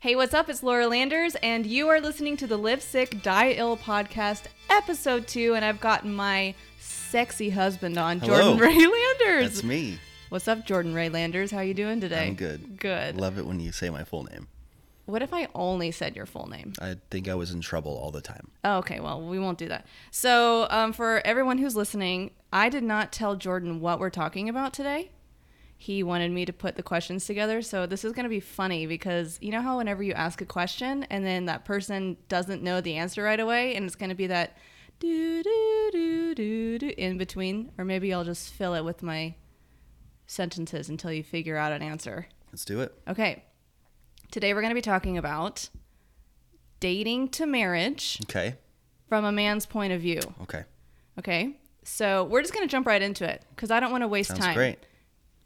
Hey, what's up? It's Laura Landers, and you are listening to the Live Sick, Die Ill podcast, episode two. And I've got my sexy husband on, Hello. Jordan Ray Landers. That's me. What's up, Jordan Ray Landers? How you doing today? I'm good. Good. Love it when you say my full name. What if I only said your full name? I think I was in trouble all the time. Oh, okay, well, we won't do that. So, um, for everyone who's listening, I did not tell Jordan what we're talking about today. He wanted me to put the questions together. So, this is going to be funny because you know how whenever you ask a question and then that person doesn't know the answer right away, and it's going to be that do, do, do, do, do in between? Or maybe I'll just fill it with my sentences until you figure out an answer. Let's do it. Okay. Today, we're going to be talking about dating to marriage Okay. from a man's point of view. Okay. Okay. So we're just going to jump right into it because I don't want to waste Sounds time. great.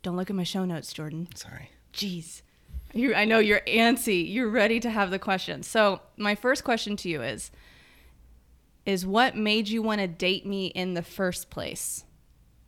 Don't look at my show notes, Jordan. Sorry. Jeez. You, I know you're antsy. You're ready to have the question. So my first question to you is, is what made you want to date me in the first place?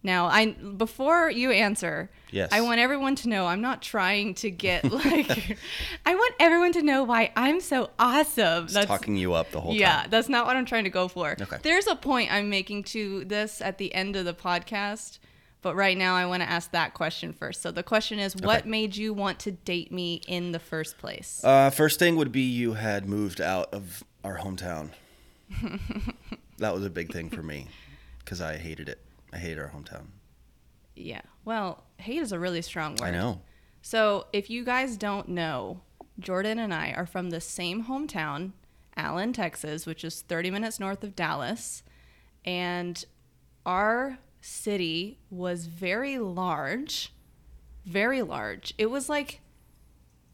Now, I before you answer, Yes. I want everyone to know I'm not trying to get like I want everyone to know why I'm so awesome. Just talking you up the whole yeah, time. Yeah, that's not what I'm trying to go for. Okay. There's a point I'm making to this at the end of the podcast, but right now I want to ask that question first. So the question is, what Okay. made you want to date me in the first place? Uh, first thing would be you had moved out of our hometown. that was a big thing for me because I hated it. I hated our hometown. yeah. Well, hate is a really strong word. I know. So if you guys don't know, Jordan and I are from the same hometown, Allen, Texas, which is 30 minutes north of Dallas, and our city was very large, very large. It was like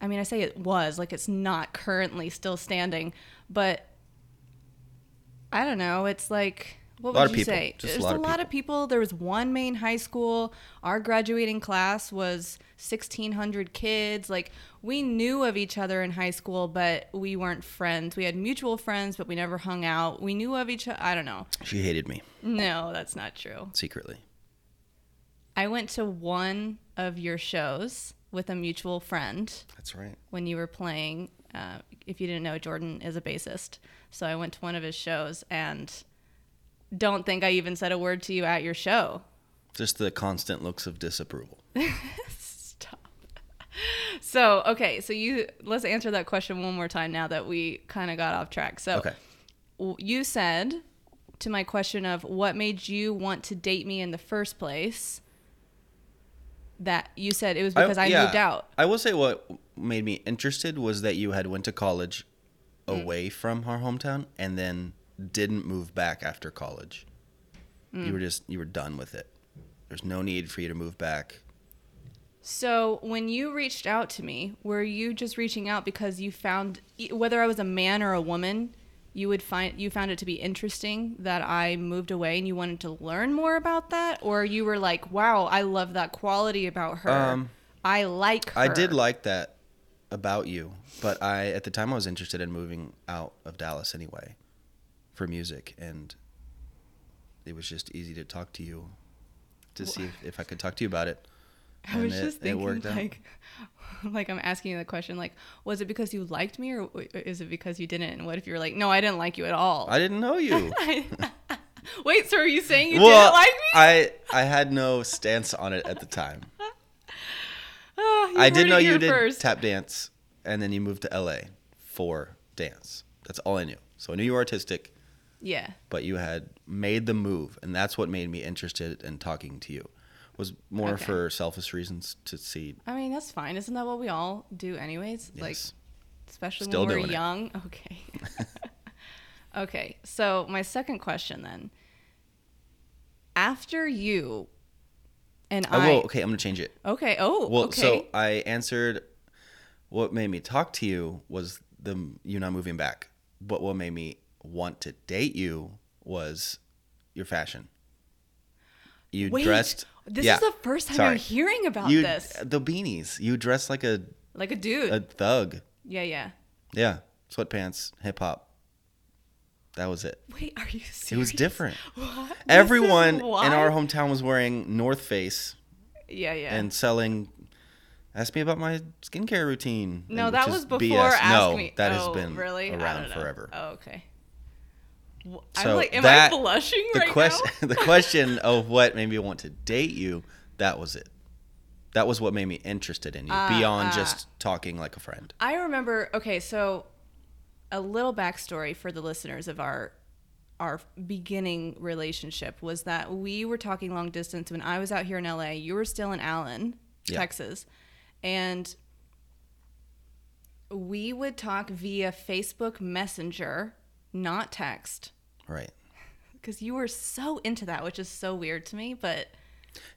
I mean, I say it was like it's not currently still standing, but I don't know. It's like what Lot would of you people. say? Just a There's lot a of lot of people. There was one main high school. Our graduating class was 1,600 kids. Like we knew of each other in high school, but we weren't friends. We had mutual friends, but we never hung out. We knew of each other. I don't know. She hated me No, that's not true. secretly. I went to one of your shows with a mutual friend. That's right. when you were playing. Uh, if you didn't know, Jordan is a bassist. So I went to one of his shows and don't think I even said a word to you at your show. Just the constant looks of disapproval. Stop. So, okay, so you let's answer that question one more time now that we kind of got off track. So, Okay. you said to my question of what made you want to date me in the first place that you said it was because I, yeah. moved out. I will say what made me interested was that you had went to college Mm. away from our hometown and then didn't move back after college. Mm. You were just you were done with it. There's no need for you to move back. So, when you reached out to me, were you just reaching out because you found whether I was a man or a woman, you would find you found it to be interesting that I moved away and you wanted to learn more about that or you were like, "Wow, I love that quality about her. Um, I like her." I did like that about you, but I at the time I was interested in moving out of Dallas anyway for music and it was just easy to talk to you to see if, if I could talk to you about it. I was it- just thinking worked out. like like I'm asking you the question like, was it because you liked me or is it because you didn't? And what if you were like, "No, I didn't like you at all." I didn't know you. Wait, so are you saying you well, didn't like me? I I had no stance on it at the time. Oh, I did know you did first. tap dance, and then you moved to LA for dance. That's all I knew. So I knew you were artistic, Yeah. but you had made the move, and that's what made me interested in talking to you. Was more Okay. for selfish reasons to see. I mean, that's fine. Isn't that what we all do, anyways? Like, especially Still when we're doing it. young. Okay. okay. So, my second question then. After you and oh, I I. will. Okay, I'm gonna change it. Okay. Oh, Well, okay. so I answered. What made me talk to you was the you not moving back. But what made me want to date you was your fashion. You Wait, dressed. This yeah, is the first time sorry. I'm hearing about you, this. The beanies. You dressed like a, Like a dude. a thug. yeah, yeah. Yeah, sweatpants, hip hop. That was it. Wait, are you serious? It was different. What? Everyone in our hometown was wearing North Face Yeah, yeah. and selling Ask me about my skincare routine. No, that was before BS. Ask no, Me. that oh, has been really? Around forever. Oh, okay. Wh- I'm So like, am that- I blushing the right question, now? the question of what made me want to date you, that was it. That was what made me interested in you, Ah, beyond ah. just talking like a friend. I remember. Okay, so a little backstory for the listeners of our our beginning relationship was that we were talking long distance when I was out here in LA. You were still in Allen, Yeah. Texas, and we would talk via Facebook Messenger, not text, Right. because you were so into that, which is so weird to me. But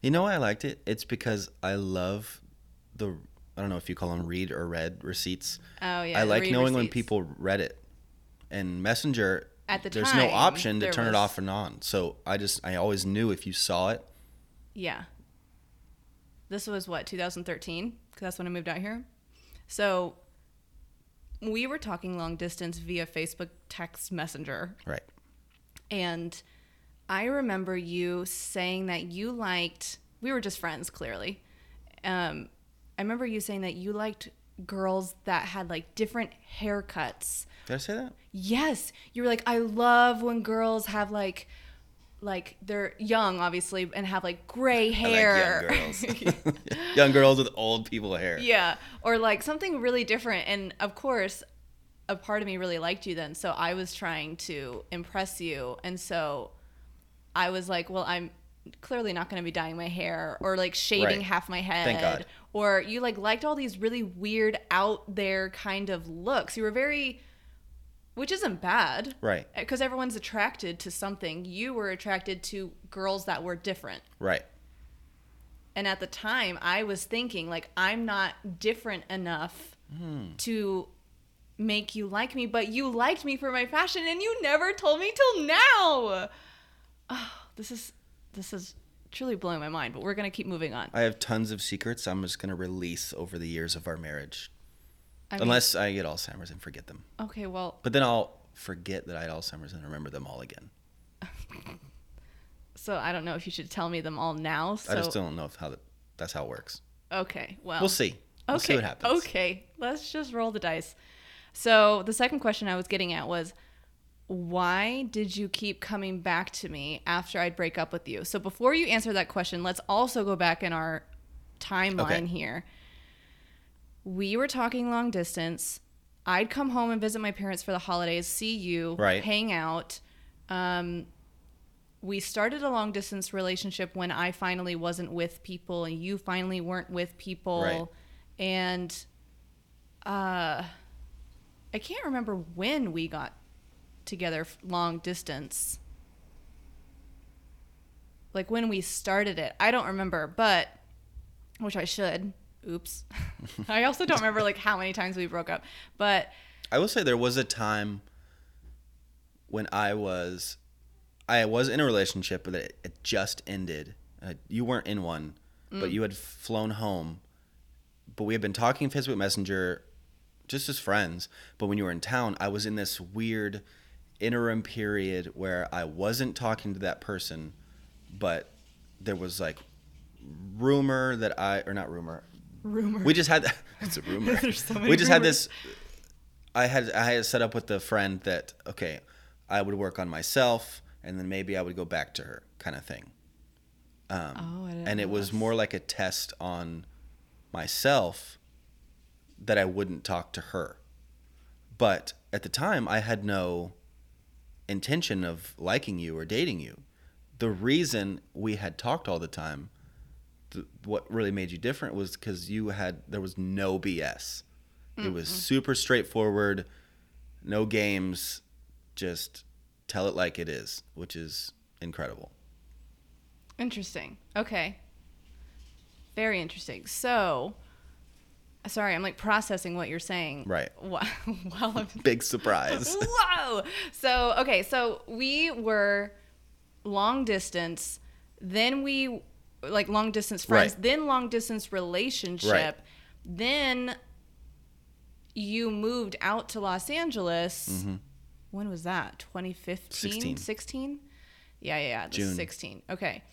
You know why I liked it? It's because I love the I don't know if you call them read or read receipts. oh yeah, I like knowing when people read it. And Messenger At the there's time, no option to turn it off and on. So I just I always knew if you saw it. Yeah. This was what 2013 because that's when I moved out here. So we were talking long distance via Facebook text messenger Right. and I remember you saying that you liked we were just friends clearly. Um I remember you saying that you liked girls that had like different haircuts. Did I say that? Yes, you were like I love when girls have like like they're young obviously and have like gray hair. Like young girls. young girls with old people hair. Yeah, or like something really different. And of course, a part of me really liked you then. So I was trying to impress you. And so I was like, well, I'm clearly not going to be dyeing my hair or like shaving Right. half my head. Thank God. Or you like liked all these really weird out there kind of looks. You were very, which isn't bad. Right. Uh, because everyone's attracted to something. You were attracted to girls that were different. Right. And at the time, I was thinking, like, I'm not different enough hmm. to make you like me, but you liked me for my fashion and you never told me till now. Oh, this is this is truly blowing my mind, but we're gonna keep moving on. I have tons of secrets I'm just gonna release over the years of our marriage. I mean, Unless I get Alzheimer's and forget them. okay, well, But then I'll forget that I had Alzheimer's and remember them all again. so I don't know if you should tell me them all now. So I just don't know if how that, that's how it works. okay, well, We'll see. We'll okay, see what happens. okay, let's just roll the dice. So the second question I was getting at was, why did you keep coming back to me after I'd break up with you? So before you answer that question, let's also go back in our timeline Okay. here. We were talking long distance. I'd come home and visit my parents for the holidays, see you, Right. hang out. Um, we started a long distance relationship when I finally wasn't with people and you finally weren't with people. Right. And uh, I can't remember when we got together long distance. Like when we started it. I don't remember, but which I should. Oops. I also don't remember like how many times we broke up. But I will say there was a time when I was I was in a relationship but it, it just ended. Uh, you weren't in one, but you had flown home. But we had been talking Facebook Messenger just as friends, but when you were in town, I was in this weird interim period where I wasn't talking to that person, but there was like rumor that I or not rumor. Rumor. We just had that it's a rumor. There's so many we just had this. I had I had set up with the friend that okay, I would work on myself and then maybe I would go back to her kind of thing. Um, Oh, and it was this. more like a test on myself that I wouldn't talk to her. But at the time, I had no intention of liking you or dating you. The reason we had talked all the time, th- what really made you different was because you had, there was no BS. It was super straightforward, no games, just tell it like it is, which is incredible. Interesting. Okay. Very interesting. So, sorry, I'm like processing what you're saying. Right. While I'm. Big surprise. Whoa! So, okay, so we were long distance, then we, like long distance friends, Right. then long distance relationship, Right. then you moved out to Los Angeles. Mm-hmm. When was that? 2015? 16. 16? Yeah, yeah, yeah. June. 16. Okay.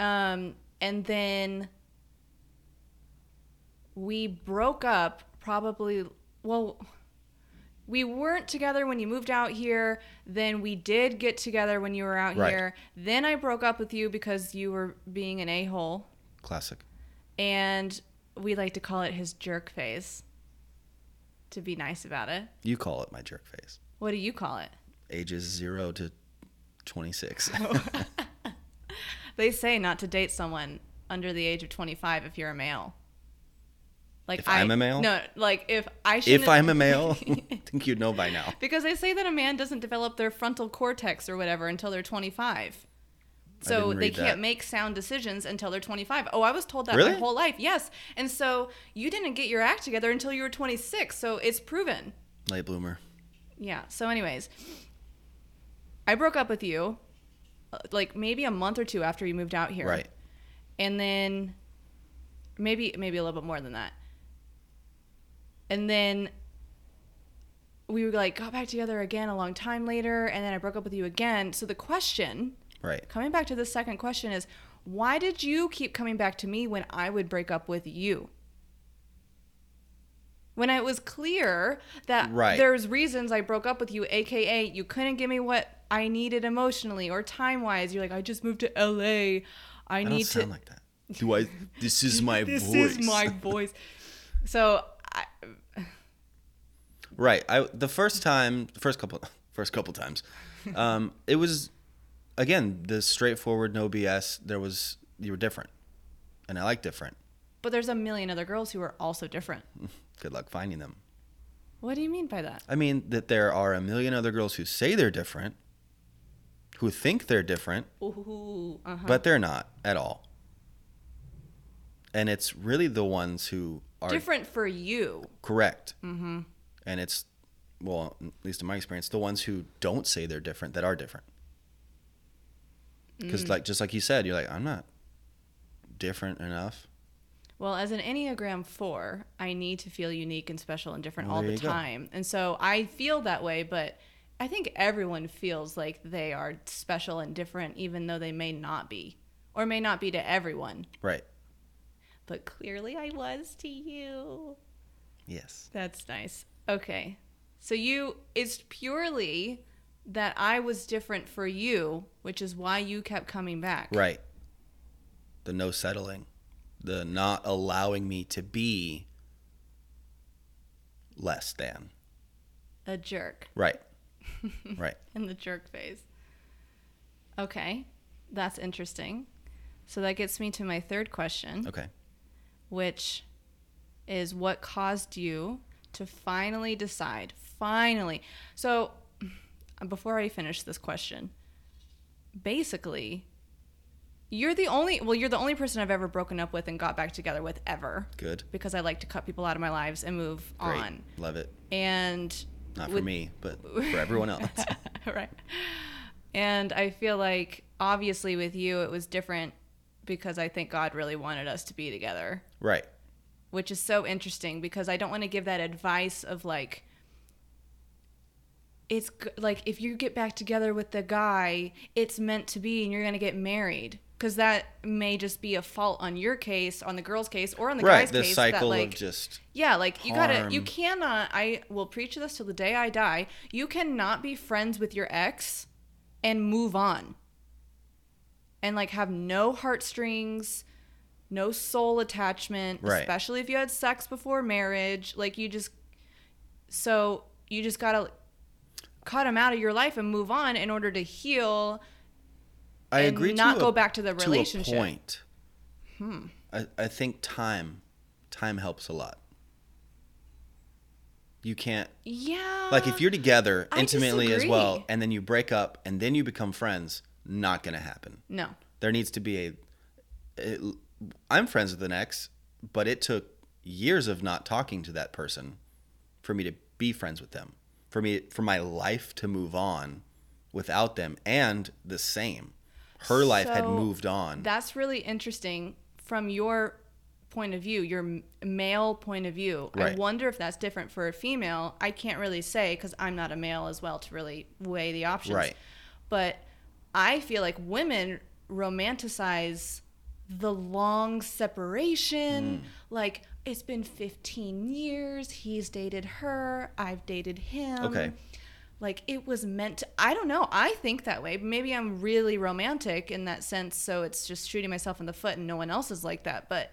Um, and then we broke up probably well we weren't together when you moved out here then we did get together when you were out Right. here then i broke up with you because you were being an a-hole Classic. and we like to call it his jerk phase to be nice about it You call it my jerk face. what do you call it Ages zero to 26. they say not to date someone under the age of 25 if you're a male like If I'm a male? no like if i should if I'm a male, I think you'd know by now. Because they say that a man doesn't develop their frontal cortex or whatever until they're 25. So they can't that. make sound decisions until they're 25. Oh, I was told that my whole life. Yes. And so you didn't get your act together until you were 26. So it's proven. Late bloomer. Yeah. So, anyways, I broke up with you uh, like maybe a month or two after you moved out here. Right. And then maybe maybe a little bit more than that. And then we were like got back together again a long time later and then I broke up with you again. So the question, Right. coming back to the second question is why did you keep coming back to me when I would break up with you? When it was clear that Right. there's reasons I broke up with you, aka you couldn't give me what I needed emotionally or time wise. You're like, I just moved to LA. I, I need sound to like that. Do I? This is my this voice. This is my voice. So Right. I the first time, the first couple, first couple times, um, it was again the straightforward, no BS. There was you were different, and I like different. but there's a million other girls who are also different. Good luck finding them. What do you mean by that? I mean that there are a million other girls who say they're different, who think they're different, Ooh, uh-huh. but they're not at all. And it's really the ones who are different for you. correct. Mm-hmm. And it's, well, at least in my experience, the ones who don't say they're different that are different. Because, mm. like, just like you said, you're like, I'm not different enough. Well, as an Enneagram 4, I need to feel unique and special and different Well, all the you go. time. And so I feel that way, but I think everyone feels like they are special and different, even though they may not be, or may not be to everyone. Right. But clearly I was to you. Yes. That's nice. Okay. So you, it's purely that I was different for you, which is why you kept coming back. Right. The no settling, the not allowing me to be less than. A jerk. Right. right. in the jerk phase. Okay, that's interesting. So that gets me to my third question, Okay. which is what caused you to finally decide? Finally. So before I finish this question, basically, you're the only, well, you're the only person I've ever broken up with and got back together with ever Good. because I like to cut people out of my lives and move Great. on. Love it. And Not for with- me, but for everyone else. right. And I feel like obviously with you it was different because I think God really wanted us to be together, right. Which is so interesting because I don't want to give that advice of like it's like if you get back together with the guy, it's meant to be and you're going to get married because that may just be a fault on your case, on the girl's case or on the right. guy's The case cycle that like of just yeah, like you gotta, you cannot. I will preach this till the day I die. You cannot be friends with your ex and move on, and like have no heartstrings, no soul attachment, Right. especially if you had sex before marriage. Like you just, so you just gotta cut them out of your life and move on in order to heal. I and agree not go a, back to the relationship. to a point. Hmm. I, I think time time helps a lot. You can't Yeah. like if you're together intimately as well and then you break up and then you become friends, not going to happen. no. There needs to be a it, I'm friends with an ex, but it took years of not talking to that person for me to be friends with them. For me for my life to move on without them and the same. Her life had moved on. That's really interesting from your point of view, your male point of view. I wonder if that's different for a female. I can't really say because I'm not a male as well to really weigh the options. Right. But I feel like women romanticize the long separation. Mm. Like, it's been 15 years. He's dated her. I've dated him. Okay. Like, it was meant to. I don't know. I think that way. Maybe I'm really romantic in that sense. So it's just shooting myself in the foot and no one else is like that. But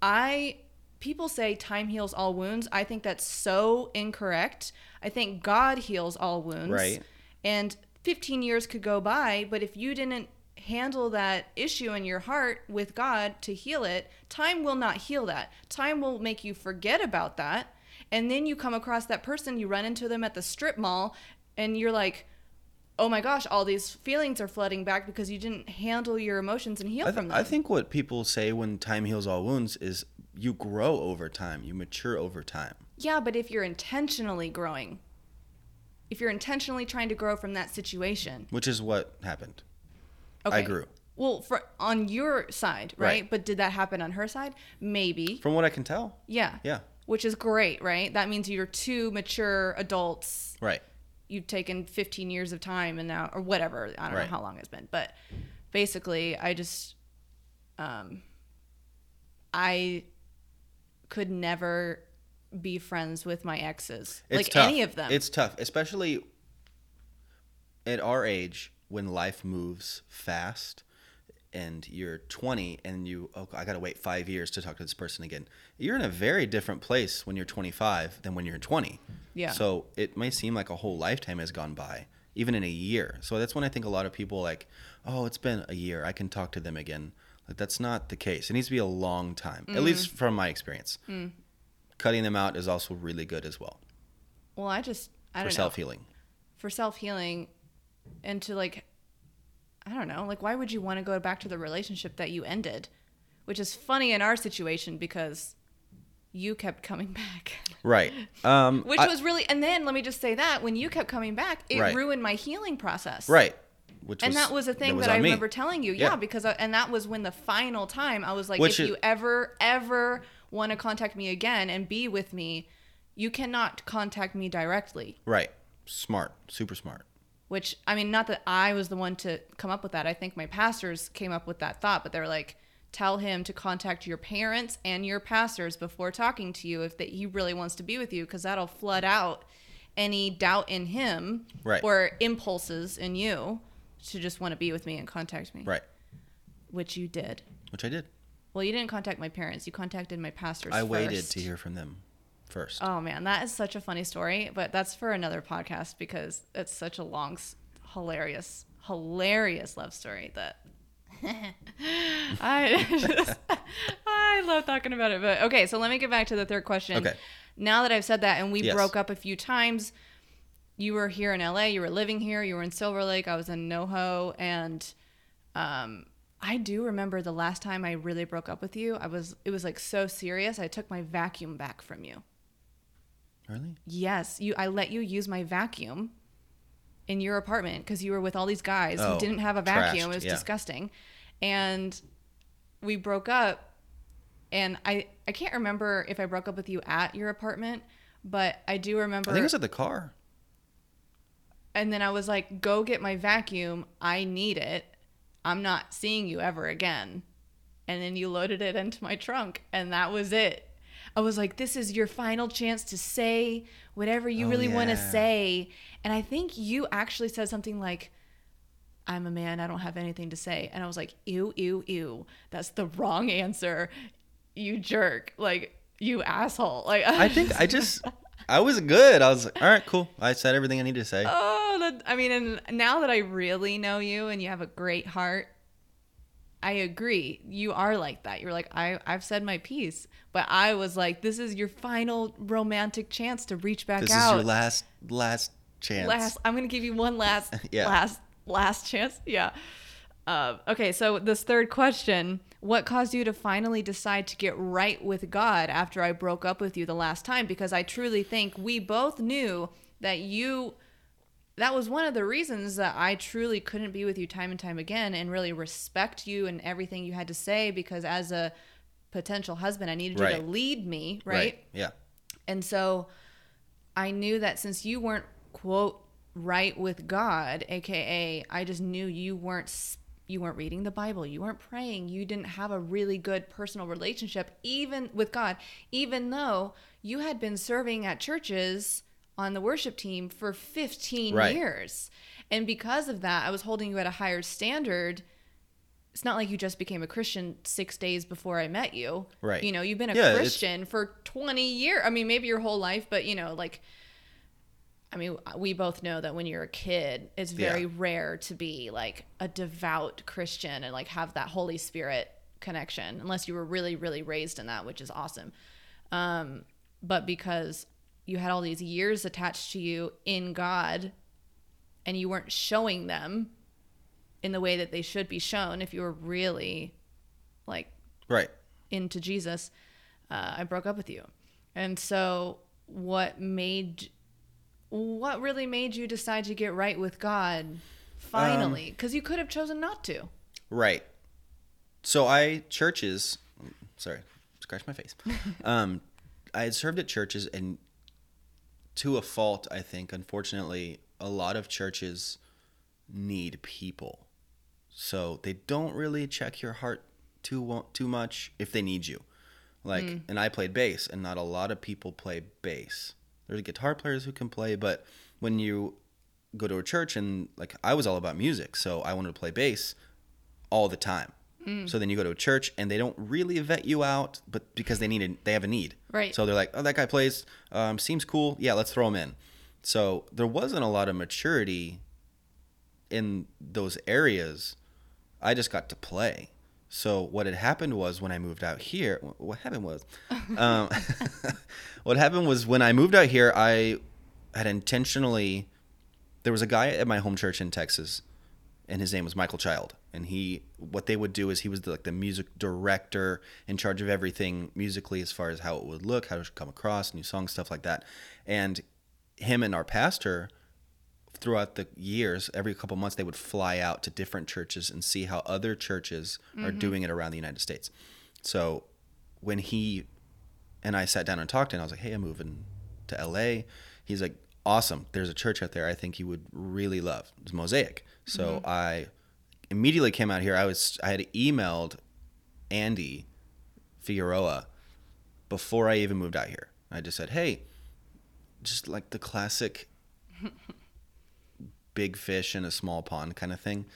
I people say time heals all wounds. I think that's so incorrect. I think God heals all wounds. Right. And 15 years could go by, but if you didn't handle that issue in your heart with God to heal it, time will not heal that. Time will make you forget about that. And then you come across that person, you run into them at the strip mall, and you're like, oh my gosh, all these feelings are flooding back because you didn't handle your emotions and heal th- from them. I think what people say when time heals all wounds is you grow over time, you mature over time. Yeah, but if you're intentionally growing, if you're intentionally trying to grow from that situation, which is what happened. Okay. I grew. Well, for on your side, right? Right. But did that happen on her side? Maybe. From what I can tell. Yeah. Yeah. Which is great, right? That means you're two mature adults. Right. You've taken 15 years of time and now, or whatever. I don't Right. know how long it's been, but basically, I just, um, I could never be friends with my exes, It's like tough. any of them. It's tough, especially at our age when life moves fast and you're 20 and you oh I got to wait 5 years to talk to this person again. You're in a very different place when you're 25 than when you're 20. Yeah. So it may seem like a whole lifetime has gone by even in a year. So that's when I think a lot of people like, "Oh, it's been a year. I can talk to them again." Like that's not the case. It needs to be a long time. At least mm. from my experience. Mm. Cutting them out is also really good as well well, I just, I for don't self healing. for self healing and to like I don't know, like why would you want to go back to the relationship that you ended? Which is funny in our situation because you kept coming back. Right. Um, Which I- was really and then let me just say that when you kept coming back, it Right. ruined my healing process. right. Which And that was a thing that, on I me. remember telling you. Yeah, Yeah. because I, and that was when the final time I was like Which if it- you ever ever want to contact me again and be with me, you cannot contact me directly. Right. Smart. Super smart. Which I mean, not that I was the one to come up with that. I think my pastors came up with that thought, but they were like, tell him to contact your parents and your pastors before talking to you if that he really wants to be with you, because that'll flood out any doubt in him Right. or impulses in you to just want to be with me and contact me, Right. which you did. Which I did. Well, you didn't contact my parents. You contacted my pastors. I waited to hear from them first. Oh man, that is such a funny story, but that's for another podcast because it's such a long, hilarious, hilarious love story that I just, I love talking about it. But okay, so let me get back to the third question. Okay. Now that I've said that and we Yes. broke up a few times, you were here in LA, you were living here, you were in Silver Lake, I was in NoHo, and um, I do remember the last time I really broke up with you. I was it was like so serious. I took my vacuum back from you. Really? Yes, you. I let you use my vacuum in your apartment because you were with all these guys who Oh, didn't have a vacuum. trashed, It was yeah. disgusting, and we broke up. And I I can't remember if I broke up with you at your apartment, but I do remember. I think it was at the car. and then I was like, "Go get my vacuum. I need it. I'm not seeing you ever again." And then you loaded it into my trunk, and that was it. I was like, "This is your final chance to say whatever you Oh, really want to say." And I think you actually said something like, "I'm a man. I don't have anything to say." And I was like, "Ew, ew, ew. That's the wrong answer. You jerk. Like you asshole." Like I think I just I was good. I was like, all right, cool. I said everything I needed to say. Oh, that, I mean, and now that I really know you and you have a great heart, I agree. You are like that. You're like, I, I've said my piece, but I was like, this is your final romantic chance to reach back this out. is your last last chance. last, I'm gonna give you one last, Yeah. last, last chance. Yeah. Uh, okay, so this third question: What caused you to finally decide to get right with God after I broke up with you the last time? Because I truly think we both knew that you. That was one of the reasons that I truly couldn't be with you time and time again, and really respect you and everything you had to say. Because as a potential husband, I needed you to lead me, right? Yeah. And so I knew that since you weren't, quote, right with God, AKA, I just knew you weren't you weren't reading the Bible, you weren't praying, you didn't have a really good personal relationship even with God, even though you had been serving at churches on the worship team for 15 Right. years. And because of that, I was holding you at a higher standard. It's not like you just became a Christian 6 days before I met you. Right. You know, you've been a Yeah, it's- Christian for 20 years. I mean, maybe your whole life, but you know, like I mean, we both know that when you're a kid, it's very Yeah. rare to be like a devout Christian and like have that Holy Spirit connection, unless you were really, really raised in that, which is awesome. Um, but because you had all these years attached to you in God and you weren't showing them in the way that they should be shown if you were really like Right. into Jesus, uh, I broke up with you. And so, what made, what really made you decide to get right with God finally? Because you could have chosen not to. Right. So I churches, sorry, scratch my face. um, I had served at churches, and to a fault, I think. Unfortunately, a lot of churches need people, so they don't really check your heart too too much if they need you. Like, mm. and I played bass, and not a lot of people play bass. There's guitar players who can play, but when you go to a church and like I was all about music, so I wanted to play bass all the time. So then you go to a church and they don't really vet you out, but because they need a, they have a need. Right. So they're like, oh, that guy plays, um, seems cool. Yeah, let's throw him in. So there wasn't a lot of maturity in those areas. I just got to play. So what had happened was when I moved out here, what happened was, um, what happened was when I moved out here, I had intentionally, there was a guy at my home church in Texas and his name was Michael Child. And he, what they would do is he was the, like the music director in charge of everything musically as far as how it would look, how it should come across, new songs, stuff like that. And him and our pastor, throughout the years, every couple months, they would fly out to different churches and see how other churches are mm-hmm. doing it around the United States. So when he and I sat down and talked, and I was like, "Hey, I'm moving to LA." He's like, "Awesome! There's a church out there I think you would really love. It's Mosaic." So mm-hmm. I immediately came out here. I was I had emailed Andy Figueroa before I even moved out here. I just said, "Hey, just like the classic big fish in a small pond kind of thing."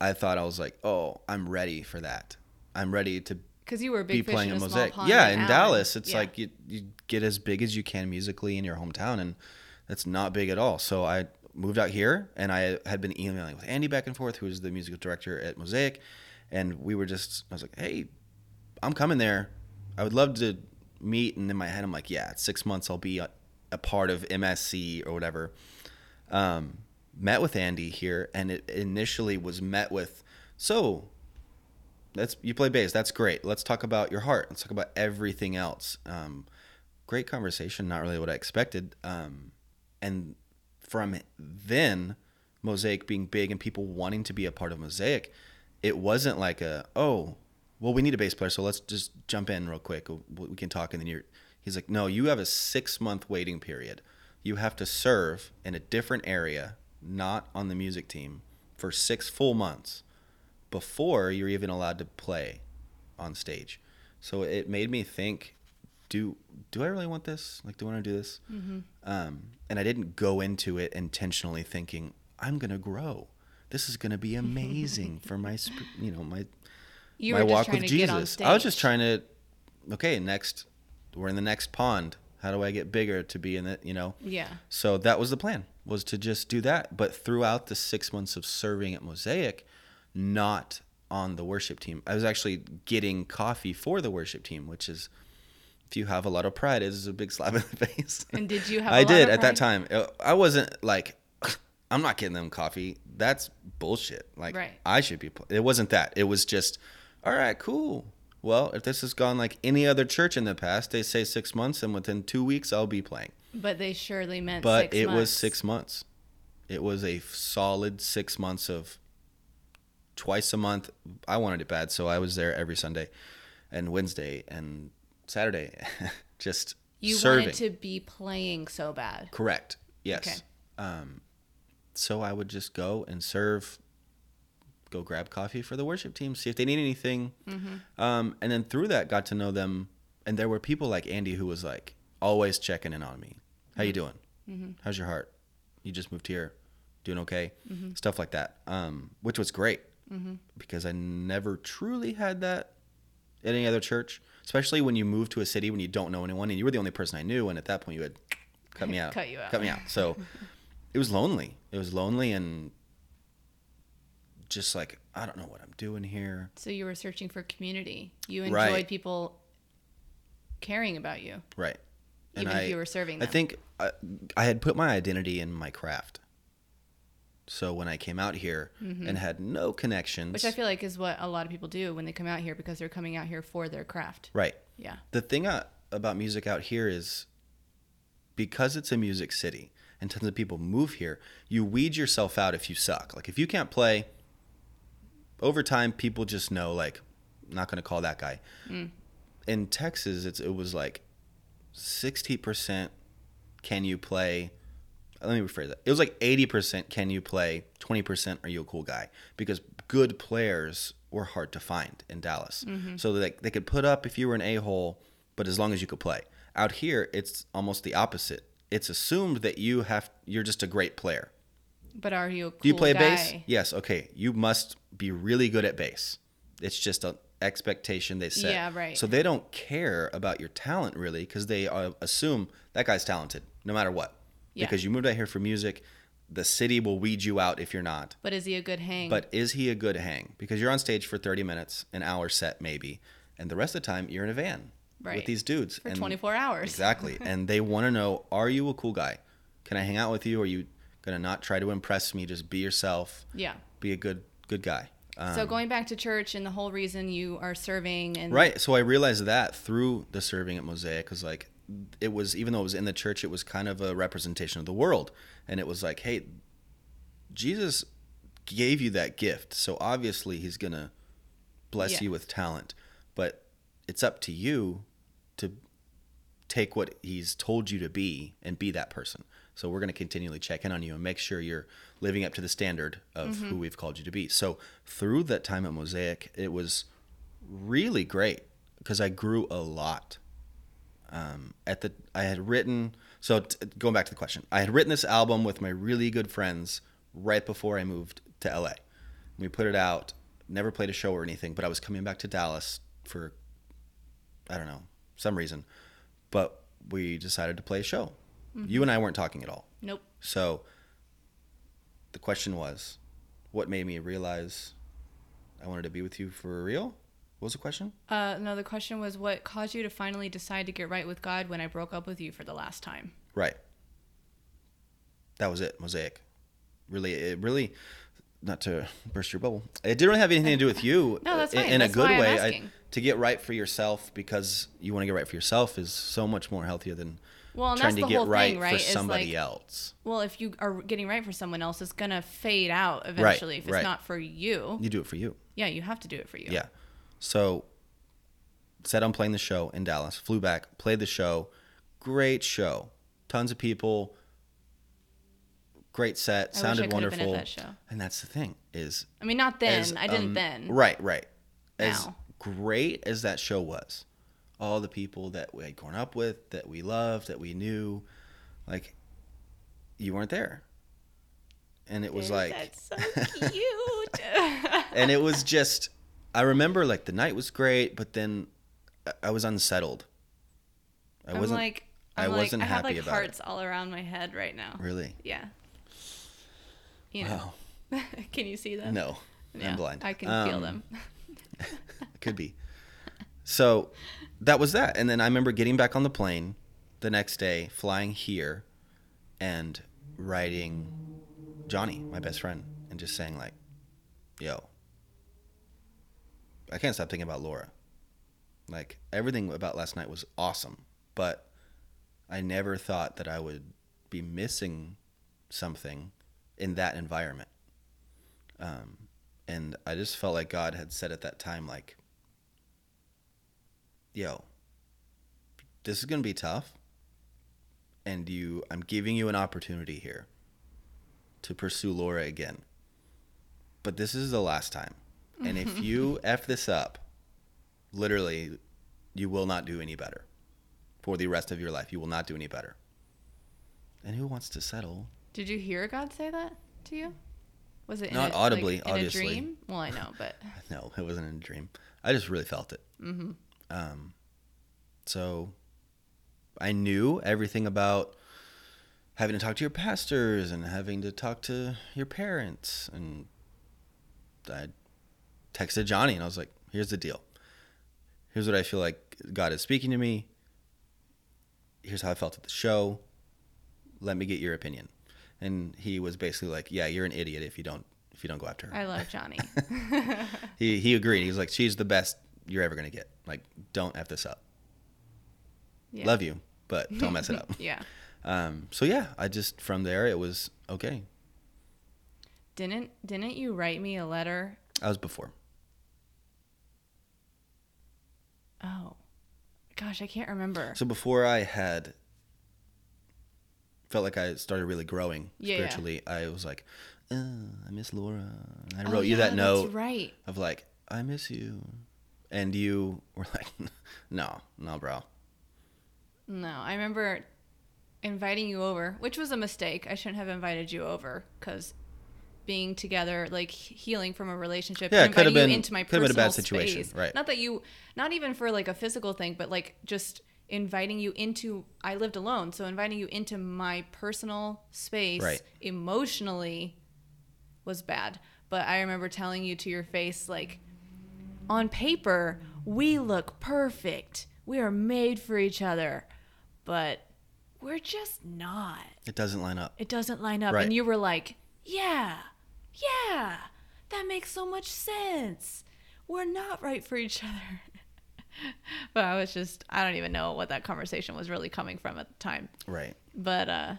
I thought I was like, "Oh, I'm ready for that. I'm ready to Because you were be playing in a mosaic. pond. Yeah, in in Allen. Dallas, it's Yeah. like you you get as big as you can musically in your hometown, and that's not big at all. So I moved out here, and I had been emailing with Andy back and forth, who is the musical director at Mosaic, and we were just I was like, hey, I'm coming there. I would love to meet, and in my head, I'm like, yeah, six months I'll be a, a part of MSC or whatever. Um, met with Andy here, and it initially was met with, so that's you play bass. That's great. Let's talk about your heart. Let's talk about everything else. Um, great conversation. Not really what I expected. Um, and from then, Mosaic being big and people wanting to be a part of Mosaic, it wasn't like a oh, well we need a bass player, so let's just jump in real quick. We can talk, and then you're. He's like, no, you have a six month waiting period. You have to serve in a different area, not on the music team, for six full months before you're even allowed to play on stage. So it made me think, do do I really want this? Like, do I want to do this? Um, and I didn't go into it intentionally thinking I'm gonna grow. This is gonna be amazing for my, sp- you know, my You my walk with to get on Jesus. I was just trying to, okay, next, we're in the next pond. How do I get bigger to be in it? You know. Yeah. So that was the plan, was to just do that. But throughout the six months of serving at Mosaic, not on the worship team. I was actually getting coffee for the worship team, which is, if you have a lot of pride, it is a big slap in the face. And did you have I a lot I did at that time. Uh, I wasn't like, I'm not getting them coffee. That's bullshit. Like Right. I should be. It wasn't that. It was just, all right, cool. Well, if this has gone like any other church in the past, they say six months, and within two weeks, I'll be playing But they surely meant but it was six months. It was a solid six months of twice a month. I wanted it bad, so I was there every Sunday and Wednesday and Saturday, just You serving. wanted to be playing so bad. Correct. Yes. Okay. Um, so I would just go and serve go grab coffee for the worship team, see if they need anything. Mhm. Um, and then through that, got to know them. And there were people like Andy who was like always checking in on me. How you doing? Mhm. How's your heart? You just moved here, doing okay? Stuff like that, um, which was great because I never truly had that at any other church. Especially when you move to a city when you don't know anyone and you were the only person I knew, and at that point you had cut me out, Cut you out. cut me out. So it was lonely. It was lonely and just like I don't know what I'm doing here. So you were searching for community. You enjoyed Right. people caring about you, Right. even if you were serving them. I think I, I had put my identity in my craft. So when I came out here and had no connections, Mm-hmm. Which I feel like is what a lot of people do when they come out here because they're coming out here for their craft. right. Yeah. The thing uh, about music out here is because it's a music city and tons of people move here, you weed yourself out if you suck. Like if you can't play, over time people just know like not going to call that guy. In Texas, it's it was like 60% can you play let me rephrase that. It was like 80% can you play, 20% are you a cool guy because good players were hard to find in Dallas. So they they could put up if you were an a-hole, but as long as you could play. Out here, it's almost the opposite. It's assumed that you have you're just a great player. But are you a cool Do you play guy? bass? Yes, okay. You must be really good at bass. It's just an expectation they set. Yeah, right. So they don't care about your talent really because they uh, assume that guy's talented no matter what. Yeah. Because you moved out here for music, the city will weed you out if you're not. But is he a good hang? But is he a good hang? Because you're on stage for 30 minutes, an hour set maybe, and the rest of the time you're in a van Right. with these dudes for and- 24 hours. Exactly. and they want to know are you a cool guy? Can I hang out with you? Are you going to not try to impress me? Just be yourself, Yeah. be a good good guy. Um, so going back to church and the whole reason you are serving and right. So I realized that through the serving at Mosaic was like it was even though it was in the church it was kind of a representation of the world and it was like hey Jesus gave you that gift. So obviously he's going to bless Yeah. you with talent, but it's up to you to take what he's told you to be and be that person. So we're going to continually check in on you and make sure you're living up to the standard of who mm-hmm. we've called you to be. So through that time at Mosaic, it was really great because I grew a lot. Um, at the I had written so t- going back to the question, I had written this album with my really good friends right before I moved to LA. We put it out, never played a show or anything, but I was coming back to Dallas for I don't know some reason, but we decided to play a show. You and I weren't talking at all. nope. So the question was, what made me realize I wanted to be with you for real? What was the question? Uh, no, the question was what caused you to finally decide to get right with God when I broke up with you for the last time? Right. That was it. Mosaic. Really, it really, not to burst your bubble. It didn't really have anything to do with you. No, that's in- fine. In, That's a good way. asking. to get right for yourself because you want to get right for yourself is so much more healthier than Well, and trying that's to the get whole right, thing, right? for Is somebody like, else. well, if you are getting right for someone else, it's gonna fade out eventually. if it's right. not for you, You do it for you. yeah, you have to do it for you. Yeah. So set on playing the show in Dallas, flew back, played the show. Great show. Tons of people. Great set. I sounded wonderful. at that show. And that's the thing is I mean, not then. as, I didn't um, then. Right, right. As Now. great as that show was, all the people that we had grown up with, that we loved, that we knew, like you weren't there. And it was like that's so cute. and it was just I remember like the night was great, but then I- was unsettled. I I'm wasn't like, I I'm wasn't like, I have like about hearts all around my head right now. really. Yeah. You know. Wow. can you see them? No. I'm blind. I can feel Um, them. Could be. So that was that. And then I remember getting back on the plane the next day, flying here, and writing Johnny, my best friend, and just saying like, "Yo, I can't stop thinking about Laura. Like everything about last night was awesome, but I never thought that I would be missing something in that environment. Um, and I just felt like God had said at that time, like, "Yo, this is gonna be tough, and you, I'm giving you an opportunity here to pursue Laura again, but this is the last time. And if you F this up, literally, you will not do any better for the rest of your life. You will not do any better. And who wants to settle? Did you hear God say that to you? Was it in Not a, audibly, like, obviously. In a dream? Well, I know, but No, it wasn't in a dream. I just really felt it. Mm-hmm. Um, so I knew everything about having to talk to your pastors and having to talk to your parents. And I texted Johnny and I was like, here's the deal. Here's what I feel like God is speaking to me. Here's how I felt at the show. Let me get your opinion. And he was basically like, yeah, you're an idiot if you don't if you don't go after her I love Johnny. he he agreed. He was like, "She's the best you're ever gonna get. Like, don't f this up. Yeah. Love you, but don't mess it up." yeah. Um, so yeah, I just from there it was okay. Didn't didn't you write me a letter? I was before. Oh. Gosh, I can't remember. So before I had felt like I started really growing Yeah, yeah. spiritually, I was like, uh, "I miss Laura." I Oh, wrote you that note right. of like, "I miss you," and you were like, "No, no, bro." No, I remember inviting you over, which was a mistake. I shouldn't have invited you over because being together, like healing from a relationship, Yeah, inviting could've been- you into my could've been a personal bad situation, space. right. Not that you, not even for like a physical thing, but like just inviting you into. I lived alone, so inviting you into my personal space Right. emotionally was bad. But I remember telling you to your face, like, on paper, we look perfect. We are made for each other. But we're just not. It doesn't line up. It doesn't line up. Right. And you were like, yeah, yeah, that makes so much sense. We're not right for each other. but I was just, I don't even know what that conversation was really coming from at the time. Right. But uh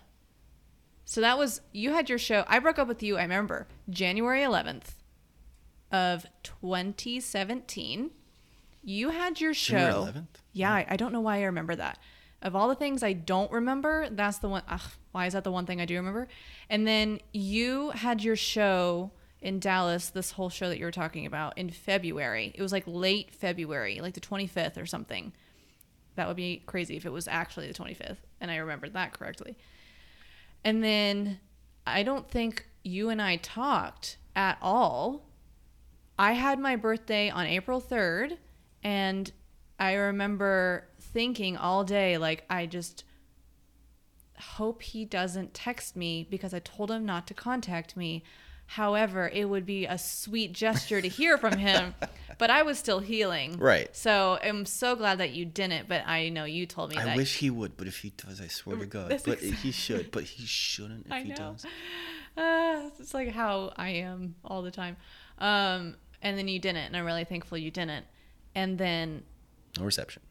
so that was you had your show. I broke up with you, I remember, January 11th of 2017. You had your show. January 11th? Yeah, I, I don't know why I remember that. Of all the things I don't remember, that's the one ugh, why is that the one thing I do remember? And then you had your show in Dallas, this whole show that you were talking about in February. It was like late February, like the 25th or something. That would be crazy if it was actually the 25th and I remembered that correctly. And then I don't think you and I talked at all. I had my birthday on April 3rd and I remember thinking all day like I just hope he doesn't text me because I told him not to contact me. However, it would be a sweet gesture to hear from him, but I was still healing. Right. So I'm so glad that you didn't, but I know you told me I that. wish he would, but if he does, I swear to God. That's but exact- he should, but he shouldn't if I he know. does. Uh, it's like how I am all the time. Um, and then you didn't, and I'm really thankful you didn't. And then No reception.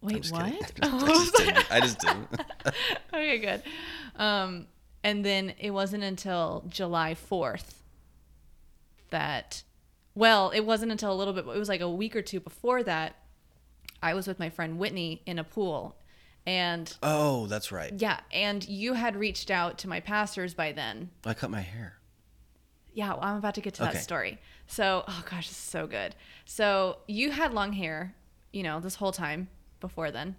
Wait, just what? kidding. I just didn't. I just didn't. okay, good. Um, and then it wasn't until July 4th that, well, it wasn't until a little bit, it was like a week or two before that, I was with my friend Whitney in a pool. And oh, that's right. yeah, and you had reached out to my pastors by then. I cut my hair. Yeah, well, I'm about to get to that story. So, oh gosh, is so good. So, you had long hair, you know, this whole time before then,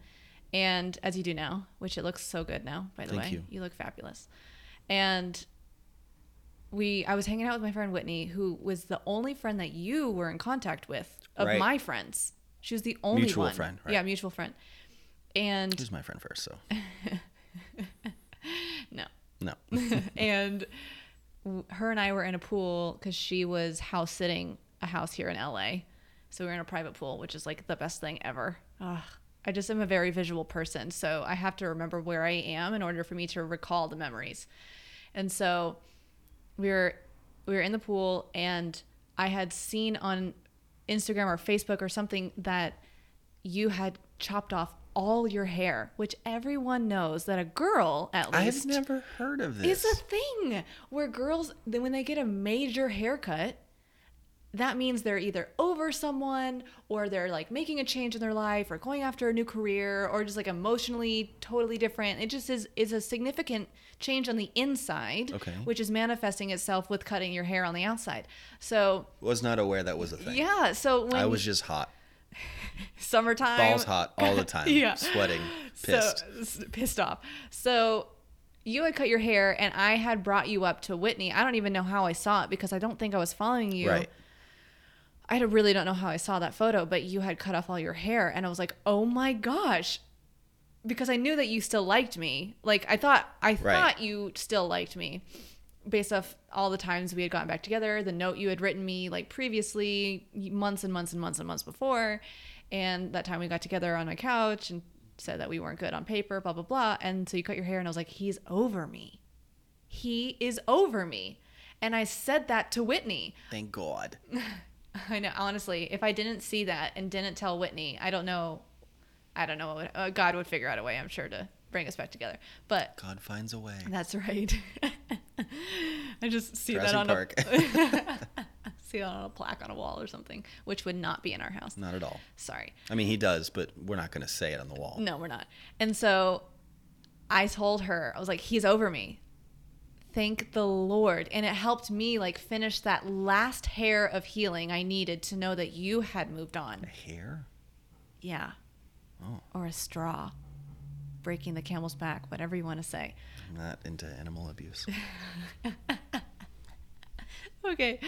and as you do now, which it looks so good now, by the Thank way. you. You look fabulous. And we, I was hanging out with my friend Whitney, who was the only friend that you were in contact with of Right. my friends. She was the only Mutual one. friend, right. Yeah, mutual friend. And was my friend first, so no, no. and her and I were in a pool because she was house sitting a house here in LA. So we were in a private pool, which is like the best thing ever. Ugh. I just am a very visual person. So I have to remember where I am in order for me to recall the memories. And so we were we were in the pool and I had seen on Instagram or Facebook or something that you had chopped off all your hair, which everyone knows that a girl at least I've never heard of it's this. a thing where girls when they get a major haircut that means they're either over someone or they're like making a change in their life or going after a new career or just like emotionally totally different. It just is is a significant change on the inside, Okay. which is manifesting itself with cutting your hair on the outside. So Was not aware that was a thing. yeah, so when I was just hot. summertime Balls hot all the time. Yeah. Sweating. Pissed. So, pissed off. So you had cut your hair and I had brought you up to Whitney. I don't even know how I saw it because I don't think I was following you. right. I really don't know how I saw that photo, but you had cut off all your hair and I was like, "Oh my gosh." Because I knew that you still liked me. Like I thought I Right. thought you still liked me based off all the times we had gotten back together, the note you had written me like previously, months and months and months and months before, and that time we got together on my couch and said that we weren't good on paper, blah blah blah. And so you cut your hair and I was like, "He's over me. He is over me." And I said that to Whitney. Thank God. I know. Honestly, if I didn't see that and didn't tell Whitney, I don't know. I don't know. What would, uh, God would figure out a way, I'm sure, to bring us back together. But God finds a way. that's right. I just see Jurassic that on Park. a see that on a plaque on a wall or something, which would not be in our house. Not at all. Sorry. I mean, he does, but we're not going to say it on the wall. No, we're not. And so I told her, I was like, he's over me. Thank the Lord. And it helped me like finish that last hair of healing I needed to know that you had moved on. A hair? Yeah. Oh. Or a straw. Breaking the camel's back, whatever you want to say. I'm not into animal abuse. Okay.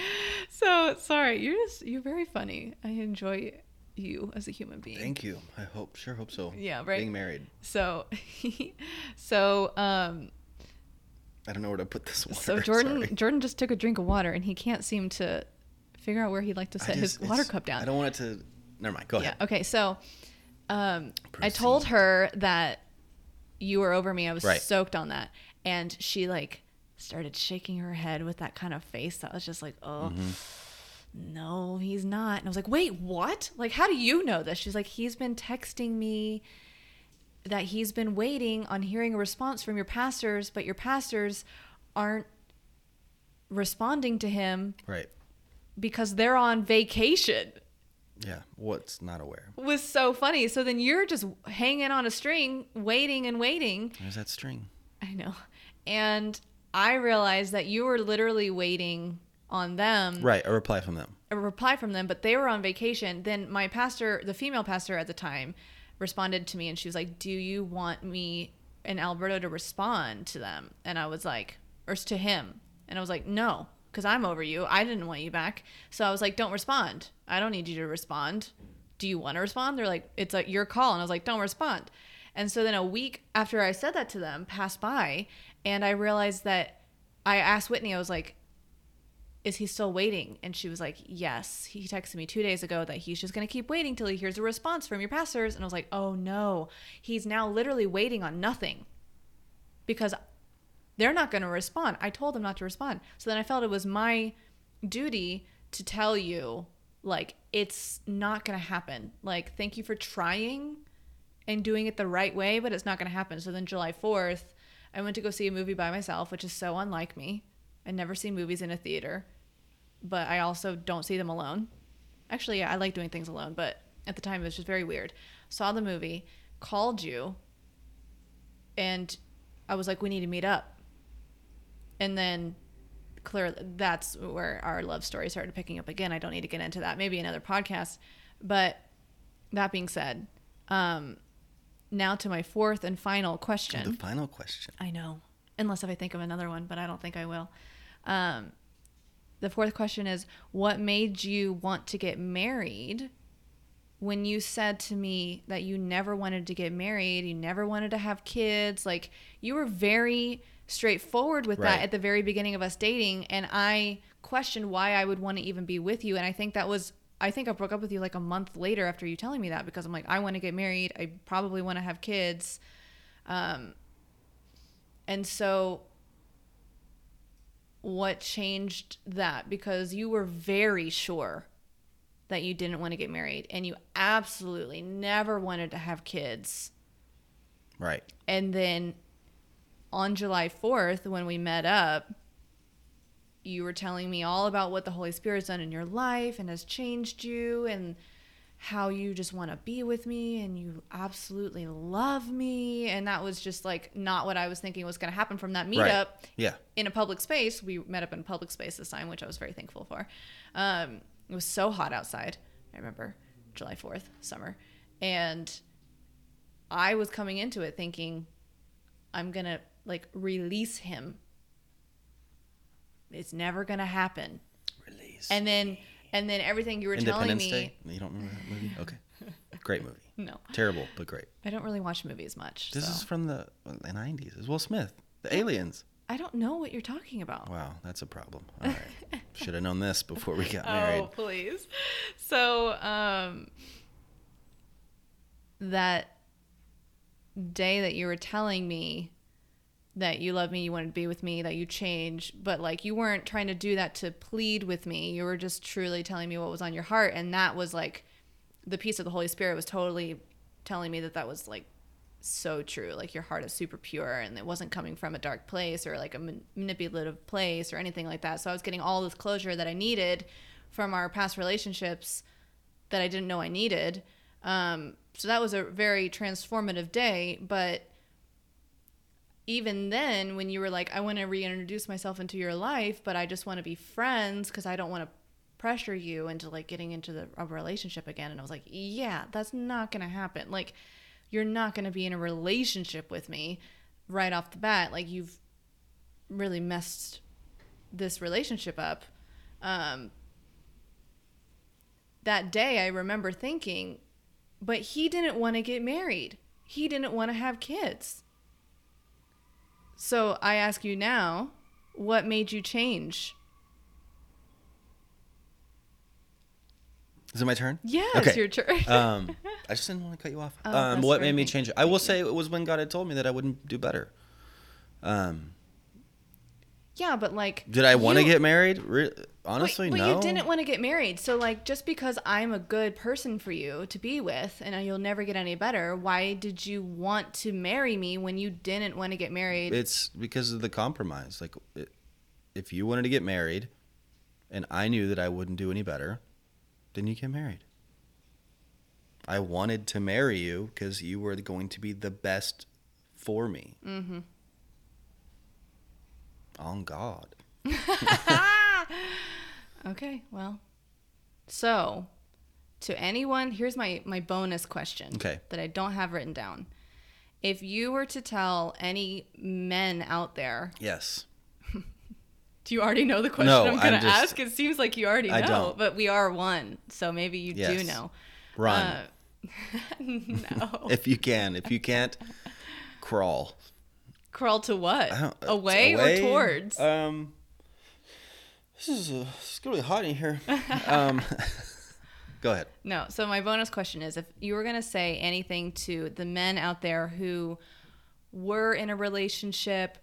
So sorry, you're just you're very funny. I enjoy you as a human being. Thank you. I hope, sure hope so. Yeah, right. Being married. So so um I don't know where to put this water. so Jordan sorry. Jordan just took a drink of water and he can't seem to figure out where he'd like to set his water cup down. I don't want it to. Never mind. Go Yeah. ahead. Okay. So, um, I told her that you were over me. I was Right. soaked on that, and she like started shaking her head with that kind of face that was just like, oh. Mm-hmm. No, he's not. And I was like, wait, what? Like, how do you know this? She's like, he's been texting me that he's been waiting on hearing a response from your pastors, but your pastors aren't responding to him Right. because they're on vacation Yeah. What's not aware? was so funny. So then you're just hanging on a string, waiting and waiting. There's that string. I know. And I realized that you were literally waiting on them, Right. A reply from them. a reply from them, but they were on vacation. Then my pastor, the female pastor at the time, responded to me and she was like, Do you want me and Alberto to respond to them? And I was like, Or to him. And I was like, No, because I'm over you. I didn't want you back. So I was like, Don't respond. I don't need you to respond. Do you want to respond? They're like, It's like your call. And I was like, Don't respond. And so then a week after I said that to them passed by, and I realized that I asked Whitney, I was like, is he still waiting? And she was like, yes. He texted me two days ago that he's just going to keep waiting till he hears a response from your pastors. And I was like, oh no. He's now literally waiting on nothing because they're not going to respond. I told them not to respond. So then I felt it was my duty to tell you, like, it's not going to happen. Like, thank you for trying and doing it the right way, but it's not going to happen. So then July 4th, I went to go see a movie by myself, which is so unlike me. I never see movies in a theater, but I also don't see them alone. Actually, yeah, I like doing things alone, but at the time it was just very weird. Saw the movie, called you, and I was like, we need to meet up. And then clearly that's where our love story started picking up again. I don't need to get into that. Maybe another podcast. But that being said, um, now to my fourth and final question. The final question. I know. Unless if I think of another one, but I don't think I will. Um, the fourth question is What made you want to get married when you said to me that you never wanted to get married? You never wanted to have kids? Like, you were very straightforward with that at the very beginning of us dating. And I questioned why I would want to even be with you. And I think that was. I think I broke up with you like a month later after you telling me that because I'm like, I want to get married. I probably want to have kids. Um, and so, what changed that? Because you were very sure that you didn't want to get married and you absolutely never wanted to have kids. Right. And then on July 4th, when we met up, you were telling me all about what the Holy Spirit's done in your life and has changed you and how you just want to be with me and you absolutely love me and that was just like not what I was thinking was going to happen from that meetup Right. Yeah. in a public space. We met up in a public space this time, which I was very thankful for. Um, it was so hot outside. I remember July 4th, summer. And I was coming into it thinking, I'm going to like release him. It's never going to happen. Release. And then, and then everything you were telling me. Day. You don't remember that movie? Okay. Great movie. No, Terrible, but great. I don't really watch movies much. This so. is from the, 90s. It's Will Smith. The Aliens. I don't know what you're talking about. Wow, that's a problem. All right. Should have known this before we got married. Oh, please. So, um, that day that you were telling me that you love me, you wanted to be with me, that you change, but like you weren't trying to do that to plead with me. You were just truly telling me what was on your heart. And that was like the peace of the Holy Spirit was totally telling me that that was like so true. Like your heart is super pure and it wasn't coming from a dark place or like a manipulative place or anything like that. So I was getting all this closure that I needed from our past relationships that I didn't know I needed. Um, so that was a very transformative day. But even then, when you were like, I want to reintroduce myself into your life, but I just want to be friends because I don't want to pressure you into like getting into the, a relationship again. And I was like, yeah, that's not to happen. Like, you're not to be in a relationship with me right off the bat. Like, you've really messed this relationship up. Um, that day, I remember thinking, but he didn't want to get married. He didn't want to have kids. So I ask you now, what made you change? Is it my turn? Yes, Okay. your turn. um, I just didn't want to cut you off. Oh, um, what made me change it? I will say it was when God had told me that I wouldn't do better. Um, yeah, but like, did I want to get married? Re- honestly, but no. you didn't want to get married. So like, just because I'm a good person for you to be with, and you'll never get any better, why did you want to marry me when you didn't want to get married? It's because of the compromise. Like, it, if you wanted to get married, and I knew that I wouldn't do any better, then you get married. I wanted to marry you because you were going to be the best for me. mm-hmm. On God. Okay, well, so to anyone, here's my my bonus question. Okay. That I don't have written down. If you were to tell any men out there, Yes. do you already know the question No, I'm going to ask? It seems like you already know, I don't. but we are one, so maybe you do know. Run. Uh, no. if you can. If you can't, crawl. Crawl to what? Away, away? or towards? Um, this is uh, it's really hot in here. Um, go ahead. No. So my bonus question is if you were going to say anything to the men out there who were in a relationship,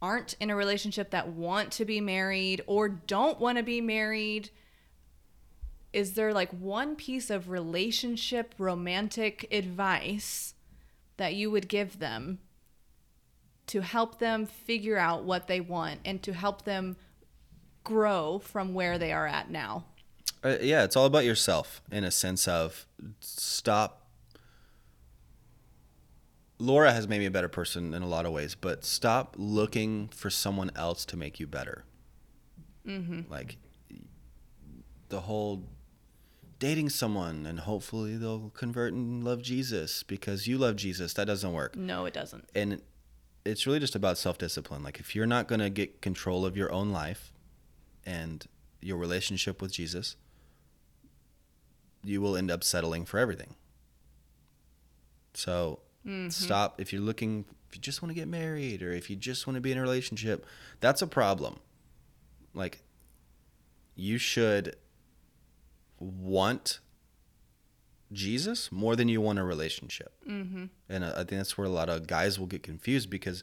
aren't in a relationship that want to be married or don't want to be married, is there like one piece of relationship romantic advice that you would give them to help them figure out what they want and to help them grow from where they are at now? Uh, yeah, it's all about yourself in a sense of stop. Laura has made me a better person in a lot of ways, but stop looking for someone else to make you better. Mm-hmm. Like the whole dating someone and hopefully they'll convert and love Jesus because you love Jesus. That doesn't work. No, it doesn't. and it's really just about self-discipline. Like if you're not going to get control of your own life and your relationship with jesus you will end up settling for everything. So mm-hmm. stop if you're looking if you just want to get married or if you just want to be in a relationship that's a problem. Like you should want jesus more than you want a relationship Mm-hmm. and I think that's where a lot of guys will get confused because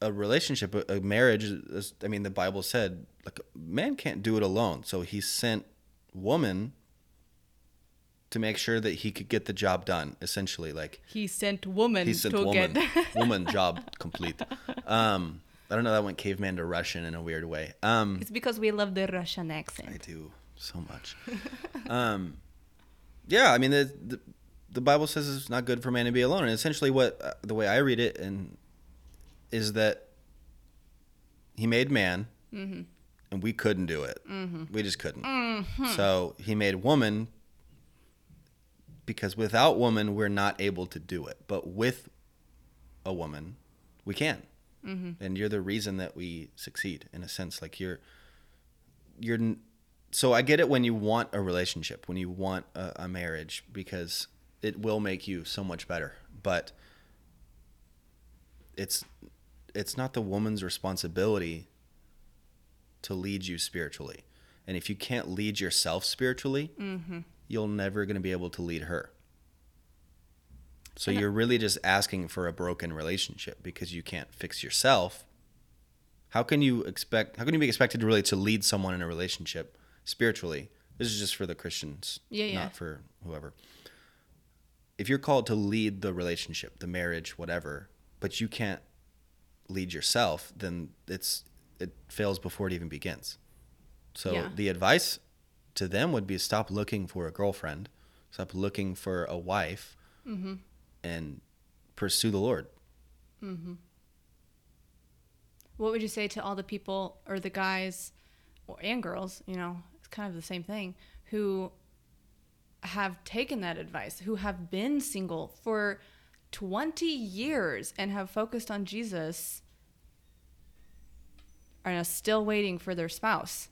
a relationship, a marriage, is, I mean, the Bible said, like, man can't do it alone. So he sent woman to make sure that he could get the job done, essentially. Like, He sent woman he sent to woman, get. woman job complete. Um, I don't know. That went caveman to Russian in a weird way. Um, It's because we love the Russian accent. I do so much. um, yeah, I mean the, the the Bible says it's not good for man to be alone, and essentially what uh, the way I read it and is that he made man, Mm-hmm. and we couldn't do it. We just couldn't. Mm-hmm. So he made woman because without woman we're not able to do it, but with a woman we can. Mm-hmm. And you're the reason that we succeed in a sense. Like you're you're so I get it when you want a relationship, when you want a, a marriage, because it will make you so much better. But it's it's not the woman's responsibility to lead you spiritually. And if you can't lead yourself spiritually, Mm-hmm. you're never going to be able to lead her. So And you're really just asking for a broken relationship because you can't fix yourself. How can you expect how can you be expected to really to lead someone in a relationship spiritually? This is just for the Christians, Yeah, yeah. not for whoever. If you're called to lead the relationship, the marriage, whatever, but you can't lead yourself, then it's it fails before it even begins. So Yeah. the advice to them would be stop looking for a girlfriend, stop looking for a wife, Mm-hmm. and pursue the Lord. Mm-hmm. What would you say to all the people or the guys or, and girls, you know, kind of the same thing, who have taken that advice, who have been single for 20 years and have focused on Jesus are still waiting for their spouse?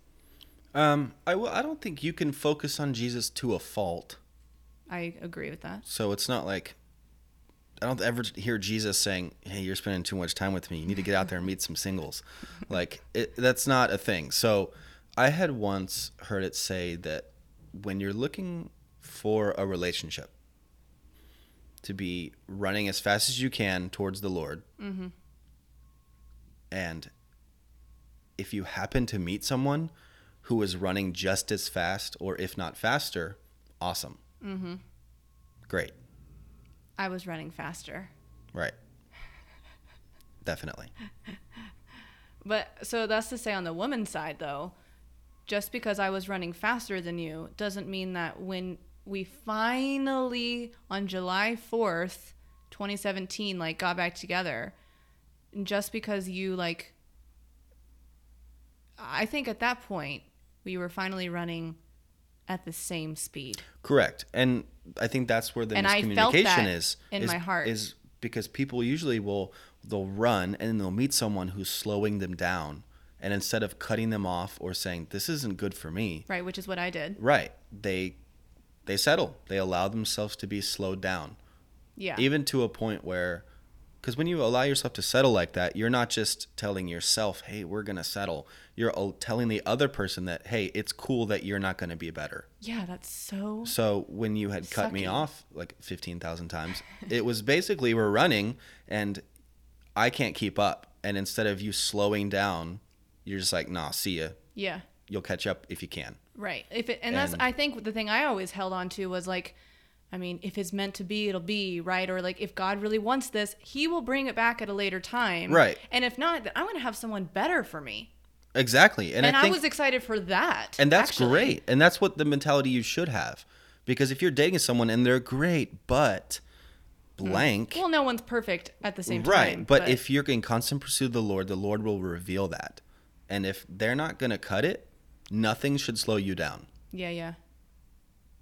Um, I will. I don't think you can focus on Jesus to a fault. I agree with that. So it's not like I don't ever hear Jesus saying, "Hey, you're spending too much time with me. You need to get out there and meet some singles." like it, that's not a thing. So I had once heard it say that when you're looking for a relationship to be running as fast as you can towards the Lord, Mm-hmm. and if you happen to meet someone who is running just as fast or if not faster, awesome. Mm-hmm. Great. I was running faster. Right. Definitely. But so that's to say on the woman's side though, just because I was running faster than you doesn't mean that when we finally on July 4th, 2017 like got back together, just because you like I think at that point we were finally running at the same speed. Correct. And I think that's where the And miscommunication is. in is, my heart. Is because people usually will they'll run and then they'll meet someone who's slowing them down. And instead of cutting them off or saying, This isn't good for me, Right, which is what I did. right, they they settle. They allow themselves to be slowed down. Yeah. even to a point where because when you allow yourself to settle like that you're not just telling yourself hey we're gonna settle you're telling the other person that hey it's cool that you're not gonna be better yeah, that's so so when you had cut me off like 15000 times it was basically we're running and i can't keep up and instead of you slowing down you're just like nah see ya yeah. you'll catch up if you can Right. If it, and, that's I think the thing I always held on to was like, I mean, if it's meant to be, it'll be right. Or like, if God really wants this, He will bring it back at a later time. Right. And if not, then I'm to have someone better for me. exactly and, And, i I, was excited for that. and that's actually. great and that's what the mentality you should have because if you're dating someone and they're great but hmm. blank Well, no one's perfect at the same time. right but, if you're in constant pursuit of the lord the lord will reveal that and if they're not going to cut it nothing should slow you down. Yeah, yeah,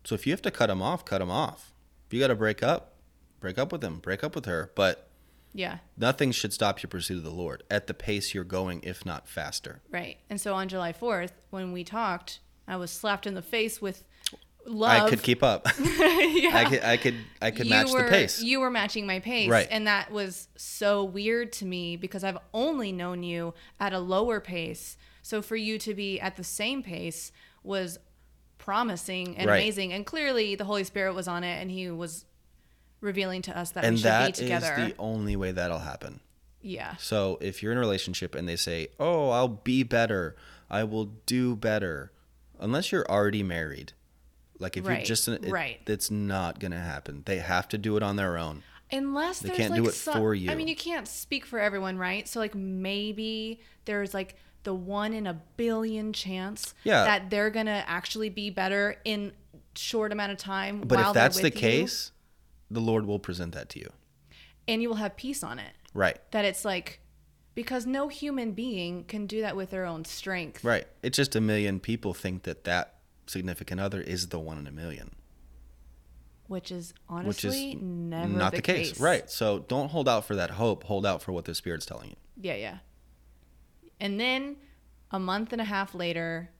so if you have to cut them off cut them off. If you got to break up break up with them break up with her but yeah, nothing should stop your pursuit of the lord at the pace you're going if not faster. Right. And so on July 4th, when we talked, I was slapped in the face with love. i could keep up yeah. i could i could i could you match were, the pace You were matching my pace. Right. And that was so weird to me because I've only known you at a lower pace. So for you to be at the same pace was promising and Right. amazing. And clearly the Holy Spirit was on it and he was revealing to us that and we should that be is together. the only way that'll happen yeah. So if you're in a relationship and they say, "Oh, I'll be better. I will do better," unless you're already married, like if Right, you're just, in, it, right. it's not gonna happen. They have to do it on their own. Unless They there's can't like do it some, for you. I mean, you can't speak for everyone, right? So like maybe there's like the one in a billion chance Yeah. that they're gonna actually be better in short amount of time. But if that's the you, case, the Lord will present that to you. and you will have peace on it. Right. That it's like because no human being can do that with their own strength. Right. It's just a million people think that that significant other is the one in a million, Which is which honestly is never not the, the case. case. Right. So don't hold out for that hope. Hold out for what the Spirit's telling you. Yeah, yeah. And then a month and a half later,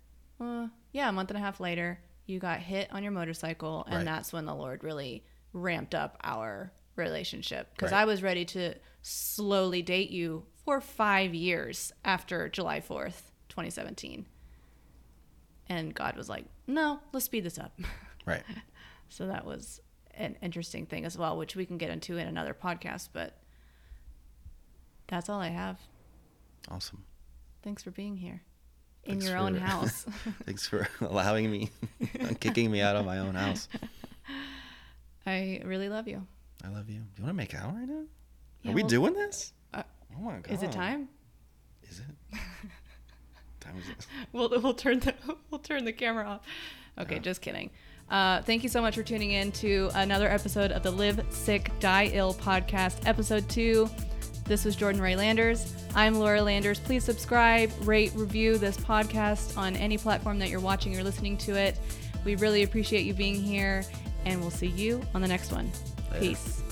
uh, yeah, a month and a half later, you got hit on your motorcycle, and Right. that's when the Lord really ramped up our relationship. Because Right. I was ready to slowly date you for five years after July 4th, 2017. And God was like, no, let's speed this up. Right. So that was an interesting thing as well, which we can get into in another podcast. But that's all I have. Awesome. Thanks for being here in Thanks your own house. Thanks for allowing me, kicking me out of my own house. I really love you. I love you. Do you want to make out right now? Yeah, Are we well, doing this? uh, oh my god. Is it time? Is it? Time is it? We'll we'll turn the we'll turn the camera off. Okay, Yeah. just kidding. Uh, thank you so much for tuning in to another episode of the Live Sick Die Ill podcast, episode two. This was Jordan Ray Landers. I'm Laura Landers. Please subscribe, rate, review this podcast on any platform that you're watching or listening to it. We really appreciate you being here, and we'll see you on the next one. Later. Peace.